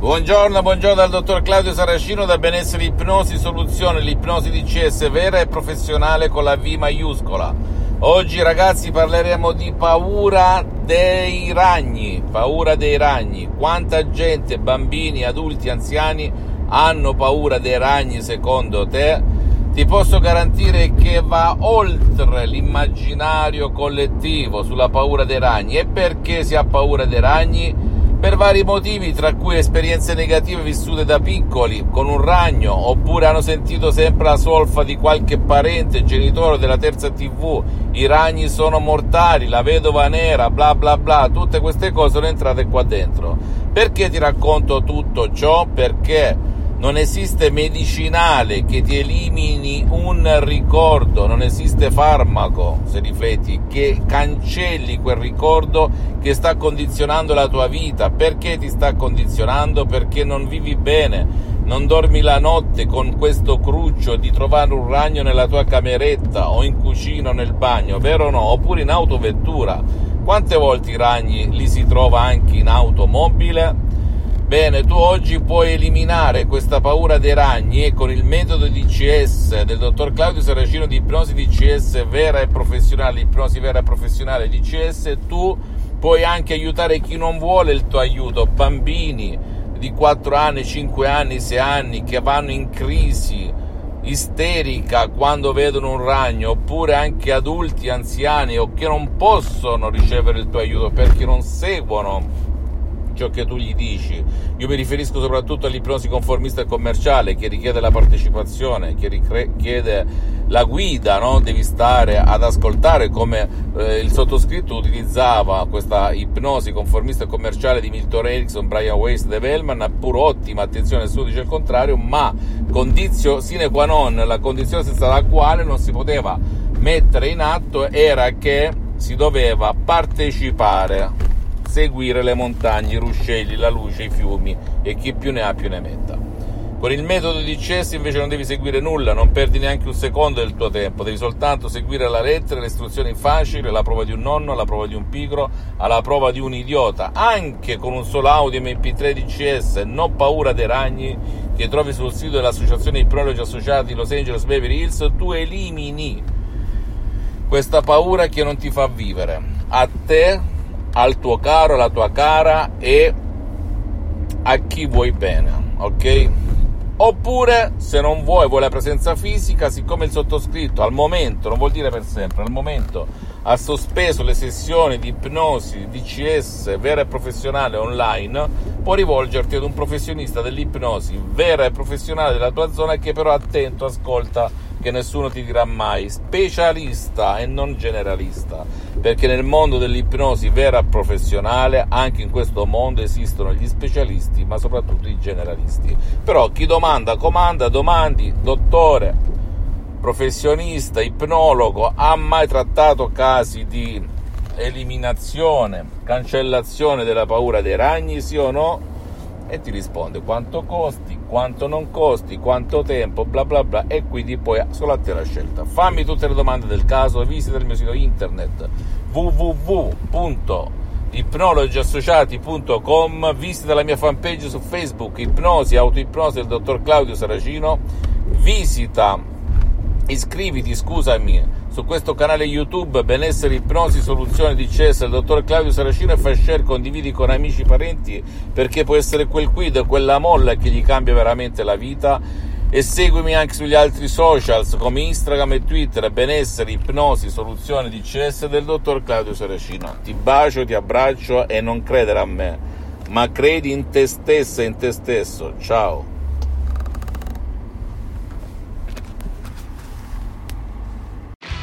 Buongiorno, buongiorno dal dottor Claudio Saracino da Benessere Ipnosi Soluzione, l'ipnosi DCS vera e professionale con la V maiuscola. Oggi ragazzi parleremo di paura dei ragni, paura dei ragni. Quanta gente, bambini, adulti, anziani hanno paura dei ragni secondo te? Ti posso garantire che va oltre l'immaginario collettivo sulla paura dei ragni. E perché si ha paura dei ragni? Per vari motivi, tra cui esperienze negative vissute da piccoli con un ragno, oppure hanno sentito sempre la solfa di qualche parente, genitore della terza TV, i ragni sono mortali, la vedova nera, bla bla bla, tutte queste cose sono entrate qua dentro. Perché ti racconto tutto ciò? Perché non esiste medicinale che ti elimini un ricordo, non esiste farmaco, se rifletti, che cancelli quel ricordo che sta condizionando la tua vita. Perché ti sta condizionando? Perché non vivi bene, non dormi la notte con questo cruccio di trovare un ragno nella tua cameretta o in cucina o nel bagno, vero o no? Oppure in autovettura. Quante volte i ragni li si trova anche in automobile? Bene, tu oggi puoi eliminare questa paura dei ragni e con il metodo DCS del dottor Claudio Saracino di ipnosi DCS vera e professionale, ipnosi vera e professionale DCS, tu puoi anche aiutare chi non vuole il tuo aiuto, bambini di 4 anni, 5 anni, 6 anni che vanno in crisi isterica quando vedono un ragno, oppure anche adulti, anziani o che non possono ricevere il tuo aiuto perché non seguono ciò che tu gli dici. Io mi riferisco soprattutto all'ipnosi conformista e commerciale che richiede la partecipazione, che richiede la guida, no? devi stare ad ascoltare come eh, il sottoscritto utilizzava questa ipnosi conformista e commerciale di Milton Erickson, Brian Weiss, Dave Hellman, pur ottima, attenzione, nessuno dice il contrario, ma condizio sine qua non, la condizione senza la quale non si poteva mettere in atto era che si doveva partecipare seguire le montagne, i ruscelli, la luce, i fiumi e chi più ne ha più ne metta. Con il metodo di CES invece non devi seguire nulla, non perdi neanche un secondo del tuo tempo, devi soltanto seguire la lettera, le istruzioni facili, la prova di un nonno, la prova di un pigro, alla prova di un idiota, anche con un solo audio MP3 di CS, non paura dei ragni che trovi sul sito dell'Associazione Ipnologi Associati Los Angeles Beverly Hills, tu elimini questa paura che non ti fa vivere. A te al tuo caro, alla tua cara e a chi vuoi bene, ok? Oppure, se non vuoi, vuoi la presenza fisica, siccome il sottoscritto al momento, non vuol dire per sempre, al momento ha sospeso le sessioni di ipnosi DCS vera e professionale online, puoi rivolgerti ad un professionista dell'ipnosi vera e professionale della tua zona che però attento, ascolta che nessuno ti dirà mai, specialista e non generalista, perché nel mondo dell'ipnosi vera e professionale, anche in questo mondo esistono gli specialisti, ma soprattutto i generalisti. Però chi domanda comanda, domandi, dottore, professionista, ipnologo, ha mai trattato casi di eliminazione, cancellazione della paura dei ragni, sì o no? E ti risponde quanto costi, quanto non costi, quanto tempo, bla bla bla e quindi poi solo a te la scelta. Fammi tutte le domande del caso, visita il mio sito internet www.ipnologiassociati.com, visita la mia fanpage su Facebook Ipnosi, Autoipnosi del dottor Claudio Saracino, visita, iscriviti, scusami, su questo canale YouTube Benessere Ipnosi Soluzione di CES del dottor Claudio Saracino e fai share, condividi con amici e parenti perché può essere quel quid, quella molla che gli cambia veramente la vita e seguimi anche sugli altri socials come Instagram e Twitter Benessere Ipnosi Soluzione di CS del dottor Claudio Saracino. Ti bacio, ti abbraccio e non credere a me, ma credi in te stessa e in te stesso. Ciao.